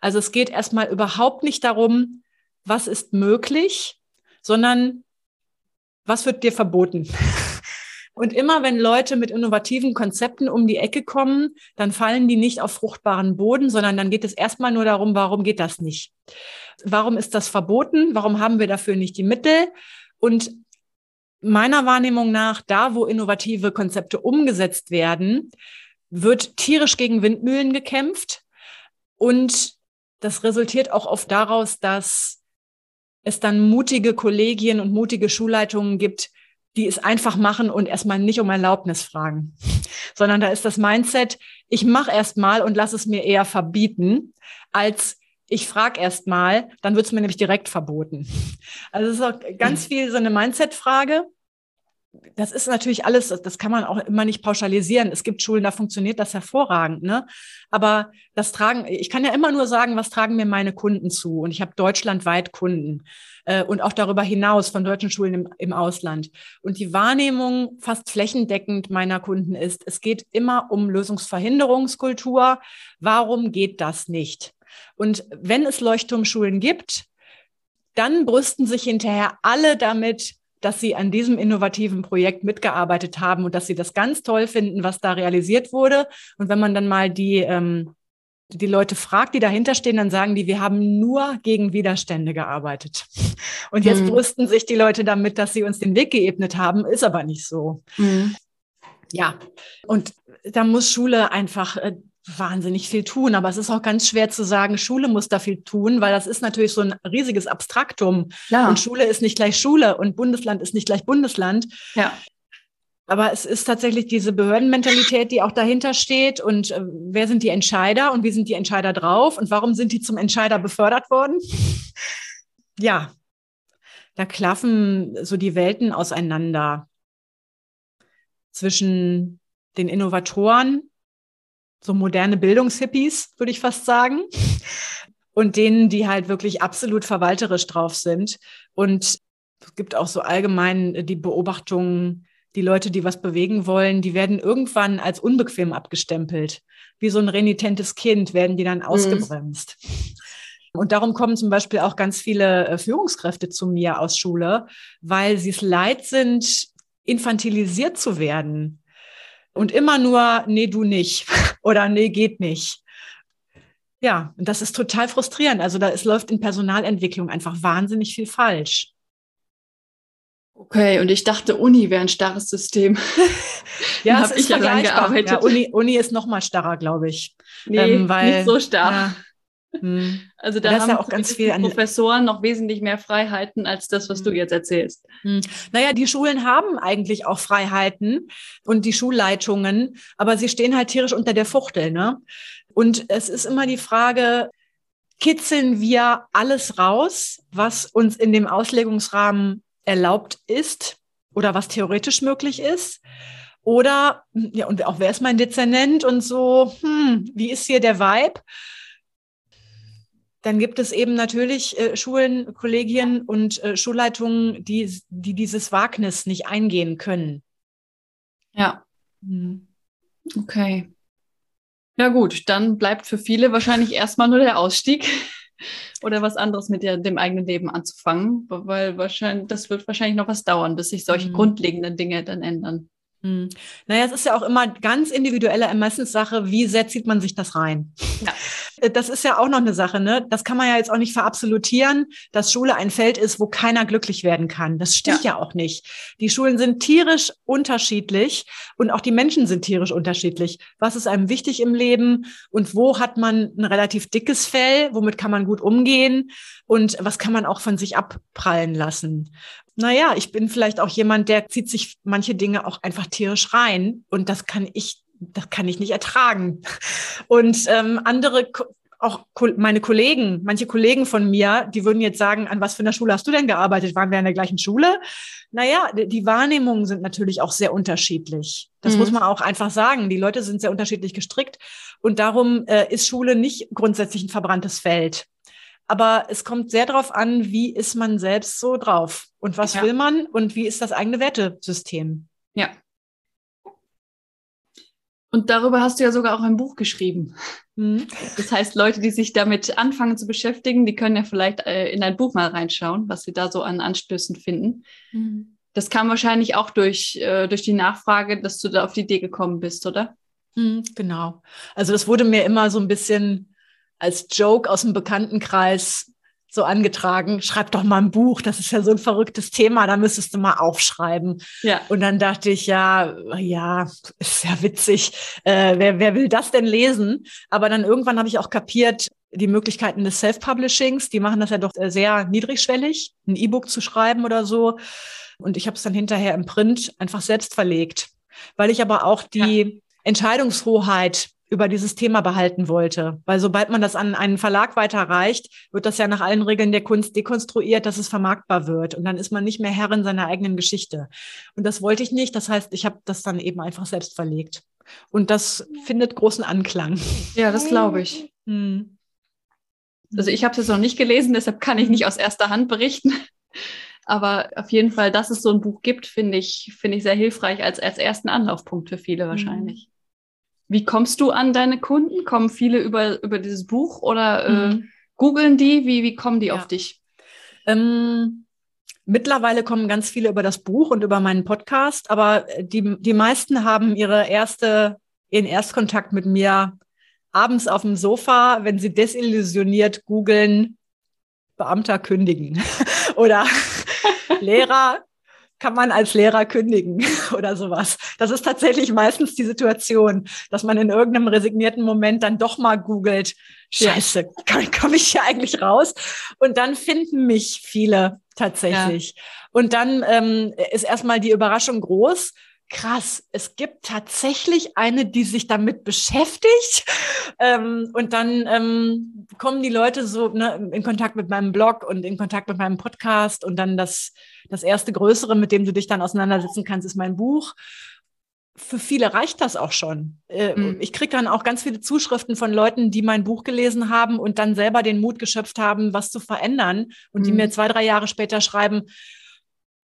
Also es geht erstmal überhaupt nicht darum, was ist möglich, sondern was wird dir verboten? <laughs> Und immer wenn Leute mit innovativen Konzepten um die Ecke kommen, dann fallen die nicht auf fruchtbaren Boden, sondern dann geht es erstmal nur darum, warum geht das nicht? Warum ist das verboten? Warum haben wir dafür nicht die Mittel? Und meiner Wahrnehmung nach, da wo innovative Konzepte umgesetzt werden, wird tierisch gegen Windmühlen gekämpft. Und das resultiert auch oft daraus, dass es dann mutige Kollegien und mutige Schulleitungen gibt, die es einfach machen und erstmal nicht um Erlaubnis fragen, <laughs> sondern da ist das Mindset, ich mache erstmal und lass es mir eher verbieten, als ich frage erstmal, dann wird es mir nämlich direkt verboten. Also es ist auch ganz viel so eine Mindset-Frage das ist natürlich alles, das kann man auch immer nicht pauschalisieren. Es gibt Schulen, da funktioniert das hervorragend, ne? Aber das tragen, ich kann ja immer nur sagen, was tragen mir meine Kunden zu? Und ich habe deutschlandweit Kunden äh, und auch darüber hinaus von deutschen Schulen im, im Ausland. Und die Wahrnehmung fast flächendeckend meiner Kunden ist, es geht immer um Lösungsverhinderungskultur. Warum geht das nicht? Und wenn es Leuchtturmschulen gibt, dann brüsten sich hinterher alle damit, dass Sie an diesem innovativen Projekt mitgearbeitet haben und dass Sie das ganz toll finden, was da realisiert wurde. Und wenn man dann mal die, ähm, die Leute fragt, die dahinter stehen, dann sagen die, wir haben nur gegen Widerstände gearbeitet. Und jetzt mhm. brüsten sich die Leute damit, dass sie uns den Weg geebnet haben, ist aber nicht so. Mhm. Ja, und da muss Schule einfach äh, wahnsinnig viel tun. Aber es ist auch ganz schwer zu sagen, Schule muss da viel tun, weil das ist natürlich so ein riesiges Abstraktum. Ja. Und Schule ist nicht gleich Schule und Bundesland ist nicht gleich Bundesland. Ja. Aber es ist tatsächlich diese Behördenmentalität, die auch dahinter steht. Und äh, wer sind die Entscheider und wie sind die Entscheider drauf und warum sind die zum Entscheider befördert worden? <laughs> ja, da klaffen so die Welten auseinander zwischen den Innovatoren so moderne Bildungshippies, würde ich fast sagen. Und denen, die halt wirklich absolut verwalterisch drauf sind. Und es gibt auch so allgemein die Beobachtung, die Leute, die was bewegen wollen, die werden irgendwann als unbequem abgestempelt. Wie so ein renitentes Kind werden die dann mhm. ausgebremst. Mhm. Und darum kommen zum Beispiel auch ganz viele äh, Führungskräfte zu mir aus Schule, weil sie es leid sind, infantilisiert zu werden und immer nur, nee, du nicht <laughs> oder nee, geht nicht. Ja, und das ist total frustrierend. Also da es läuft in Personalentwicklung einfach wahnsinnig viel falsch. Okay, und ich dachte, Uni wäre ein starres System. <laughs> ja, habe ich ja lange gearbeitet. Ja, Uni, Uni ist noch mal starrer, glaube ich. Nee, ähm, weil, nicht so starr. Ja, Hm. Also da das haben ja auch ganz viel Professoren noch wesentlich mehr Freiheiten als das, was hm. du jetzt erzählst. Hm. Naja, die Schulen haben eigentlich auch Freiheiten und die Schulleitungen, aber sie stehen halt tierisch unter der Fuchtel. Ne? Und es ist immer die Frage, kitzeln wir alles raus, was uns in dem Auslegungsrahmen erlaubt ist oder was theoretisch möglich ist? Oder, ja, und auch wer ist mein Dezernent und so, hm, wie ist hier der Vibe? Dann gibt es eben natürlich äh, Schulen, Kollegien und äh, Schulleitungen, die, die dieses Wagnis nicht eingehen können. Ja. Hm. Okay. Ja gut, dann bleibt für viele wahrscheinlich erstmal nur der Ausstieg <laughs> oder was anderes mit der, dem eigenen Leben anzufangen, weil wahrscheinlich das wird wahrscheinlich noch was dauern, bis sich solche mhm. grundlegenden Dinge dann ändern. Hm. Naja, es ist ja auch immer ganz individuelle Ermessenssache, wie sehr zieht man sich das rein. Ja. <laughs> Äh, das ist ja auch noch eine Sache, ne? Das kann man ja jetzt auch nicht verabsolutieren, dass Schule ein Feld ist, wo keiner glücklich werden kann. Das stimmt ja, ja auch nicht. Die Schulen sind tierisch unterschiedlich und auch die Menschen sind tierisch unterschiedlich. Was ist einem wichtig im Leben und wo hat man ein relativ dickes Fell? Womit kann man gut umgehen? Und was kann man auch von sich abprallen lassen? Naja, ich bin vielleicht auch jemand, der zieht sich manche Dinge auch einfach tierisch rein und das kann ich, das kann ich nicht ertragen. Und ähm, andere auch meine Kollegen, manche Kollegen von mir, die würden jetzt sagen, an was für einer Schule hast du denn gearbeitet? Waren wir in der gleichen Schule? Naja, die Wahrnehmungen sind natürlich auch sehr unterschiedlich. Das mhm. muss man auch einfach sagen. Die Leute sind sehr unterschiedlich gestrickt und darum äh, ist Schule nicht grundsätzlich ein verbranntes Feld. Aber es kommt sehr darauf an, wie ist man selbst so drauf und was ja. will man und wie ist das eigene Wertesystem. Ja. Und darüber hast du ja sogar auch ein Buch geschrieben. Mhm. Das heißt, Leute, die sich damit anfangen zu beschäftigen, die können ja vielleicht äh, in dein Buch mal reinschauen, was sie da so an Anstößen finden. Mhm. Das kam wahrscheinlich auch durch, äh, durch die Nachfrage, dass du da auf die Idee gekommen bist, oder? Mhm, genau. Also das wurde mir immer so ein bisschen als Joke aus dem Bekanntenkreis so angetragen, schreib doch mal ein Buch, das ist ja so ein verrücktes Thema, da müsstest du mal aufschreiben. Ja. Und dann dachte ich, ja, ja, ist ja witzig, äh, wer, wer will das denn lesen? Aber dann irgendwann habe ich auch kapiert, die Möglichkeiten des Self-Publishings, die machen das ja doch sehr niedrigschwellig, ein E-Book zu schreiben oder so. Und ich habe es dann hinterher im Print einfach selbst verlegt, weil ich aber auch die ja. Entscheidungshoheit über dieses Thema behalten wollte. Weil sobald man das an einen Verlag weiterreicht, wird das ja nach allen Regeln der Kunst dekonstruiert, dass es vermarktbar wird. Und dann ist man nicht mehr Herrin seiner eigenen Geschichte. Und das wollte ich nicht. Das heißt, ich habe das dann eben einfach selbst verlegt. Und das findet großen Anklang. Ja, das glaube ich. Hm. Also ich habe es jetzt noch nicht gelesen, deshalb kann ich nicht aus erster Hand berichten. Aber auf jeden Fall, dass es so ein Buch gibt, finde ich, finde ich sehr hilfreich als, als ersten Anlaufpunkt für viele wahrscheinlich. Wie kommst du an deine Kunden? Kommen viele über, über dieses Buch oder äh, mhm. googeln die? Wie, wie kommen die ja. auf dich? Ähm, mittlerweile kommen ganz viele über das Buch und über meinen Podcast, aber die, die meisten haben ihre erste, ihren Erstkontakt mit mir abends auf dem Sofa, wenn sie desillusioniert googeln, Beamter kündigen <laughs> oder <laughs> Lehrer kann man als Lehrer kündigen <laughs> oder sowas. Das ist tatsächlich meistens die Situation, dass man in irgendeinem resignierten Moment dann doch mal googelt, scheiße, ja. komme ich hier eigentlich raus? Und dann finden mich viele tatsächlich. Ja. Und dann ähm, ist erstmal die Überraschung groß, krass, es gibt tatsächlich eine, die sich damit beschäftigt. <laughs> Ähm, und dann ähm, kommen die Leute so ne, in Kontakt mit meinem Blog und in Kontakt mit meinem Podcast. Und dann das, das erste Größere, mit dem du dich dann auseinandersetzen kannst, ist mein Buch. Für viele reicht das auch schon. Äh, mhm. Ich kriege dann auch ganz viele Zuschriften von Leuten, die mein Buch gelesen haben und dann selber den Mut geschöpft haben, was zu verändern und mhm. die mir zwei, drei Jahre später schreiben,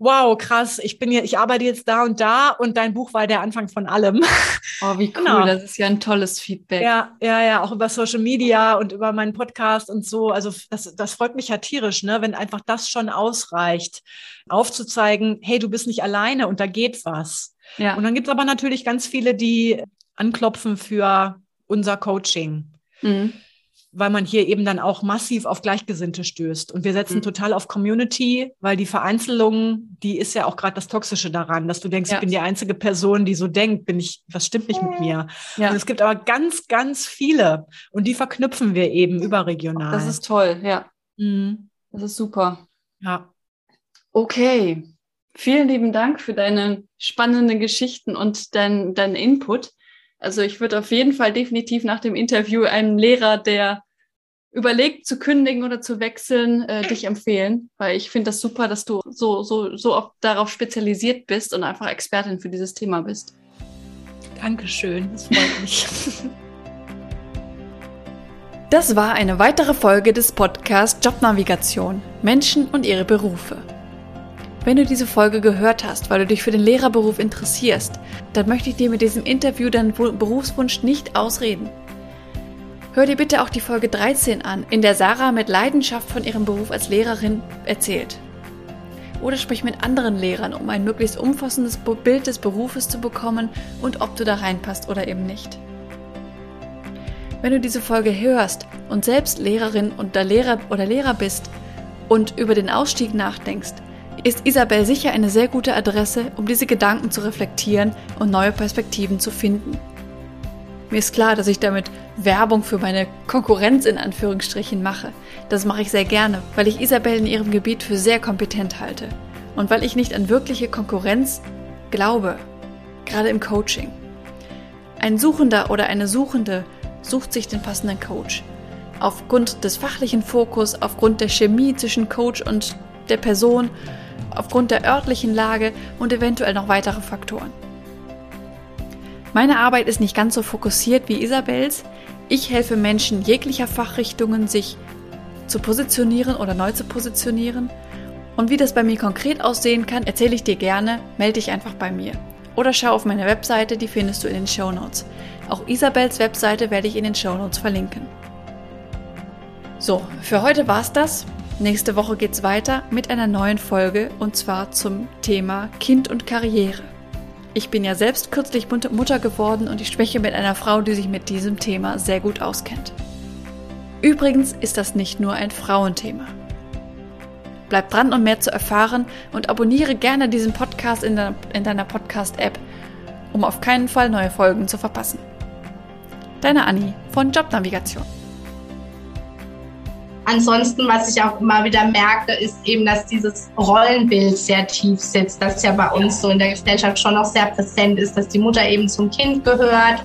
wow, krass, ich bin hier, ich arbeite jetzt da und da und dein Buch war der Anfang von allem. <laughs> Oh, wie cool, genau. das ist ja ein tolles Feedback. Ja, ja, ja, auch über Social Media und über meinen Podcast und so. Also das, das freut mich ja tierisch, ne, wenn einfach das schon ausreicht, aufzuzeigen, hey, du bist nicht alleine und da geht was. Ja. Und dann gibt es aber natürlich ganz viele, die anklopfen für unser Coaching. Mhm. Weil man hier eben dann auch massiv auf Gleichgesinnte stößt. Und wir setzen mhm. total auf Community, weil die Vereinzelung, die ist ja auch gerade das Toxische daran, dass du denkst, ja. ich bin die einzige Person, die so denkt, bin ich, was stimmt nicht mit mir? Ja. Und es gibt aber ganz, ganz viele und die verknüpfen wir eben überregional. Das ist toll, ja. Mhm. Das ist super. Ja. Okay. Vielen lieben Dank für deine spannenden Geschichten und deinen dein Input. Also ich würde auf jeden Fall definitiv nach dem Interview einem Lehrer, der überlegt zu kündigen oder zu wechseln, äh, dich empfehlen, weil ich finde das super, dass du so, so, so oft darauf spezialisiert bist und einfach Expertin für dieses Thema bist. Dankeschön, das freut mich. <laughs> Das war eine weitere Folge des Podcasts Jobnavigation Menschen und ihre Berufe. Wenn du diese Folge gehört hast, weil du dich für den Lehrerberuf interessierst, dann möchte ich dir mit diesem Interview deinen Berufswunsch nicht ausreden. Hör dir bitte auch die Folge 13 an, in der Sarah mit Leidenschaft von ihrem Beruf als Lehrerin erzählt. Oder sprich mit anderen Lehrern, um ein möglichst umfassendes Bild des Berufes zu bekommen und ob du da reinpasst oder eben nicht. Wenn du diese Folge hörst und selbst Lehrerin oder Lehrer oder Lehrer bist und über den Ausstieg nachdenkst, ist Isabel sicher eine sehr gute Adresse, um diese Gedanken zu reflektieren und neue Perspektiven zu finden. Mir ist klar, dass ich damit Werbung für meine Konkurrenz in Anführungsstrichen mache. Das mache ich sehr gerne, weil ich Isabel in ihrem Gebiet für sehr kompetent halte und weil ich nicht an wirkliche Konkurrenz glaube, gerade im Coaching. Ein Suchender oder eine Suchende sucht sich den passenden Coach. Aufgrund des fachlichen Fokus, aufgrund der Chemie zwischen Coach und der Person aufgrund der örtlichen Lage und eventuell noch weitere Faktoren. Meine Arbeit ist nicht ganz so fokussiert wie Isabels. Ich helfe Menschen jeglicher Fachrichtungen, sich zu positionieren oder neu zu positionieren. Und wie das bei mir konkret aussehen kann, erzähle ich dir gerne. Melde dich einfach bei mir. Oder schau auf meine Webseite, die findest du in den Show Notes. Auch Isabels Webseite werde ich in den Show Notes verlinken. So, für heute war's das. Nächste Woche geht's weiter mit einer neuen Folge und zwar zum Thema Kind und Karriere. Ich bin ja selbst kürzlich Mutter geworden und ich spreche mit einer Frau, die sich mit diesem Thema sehr gut auskennt. Übrigens ist das nicht nur ein Frauenthema. Bleib dran, um mehr zu erfahren und abonniere gerne diesen Podcast in, de in deiner Podcast-App, um auf keinen Fall neue Folgen zu verpassen. Deine Anni von Jobnavigation. Ansonsten, was ich auch immer wieder merke, ist eben, dass dieses Rollenbild sehr tief sitzt, das ja bei uns so in der Gesellschaft schon noch sehr präsent ist, dass die Mutter eben zum Kind gehört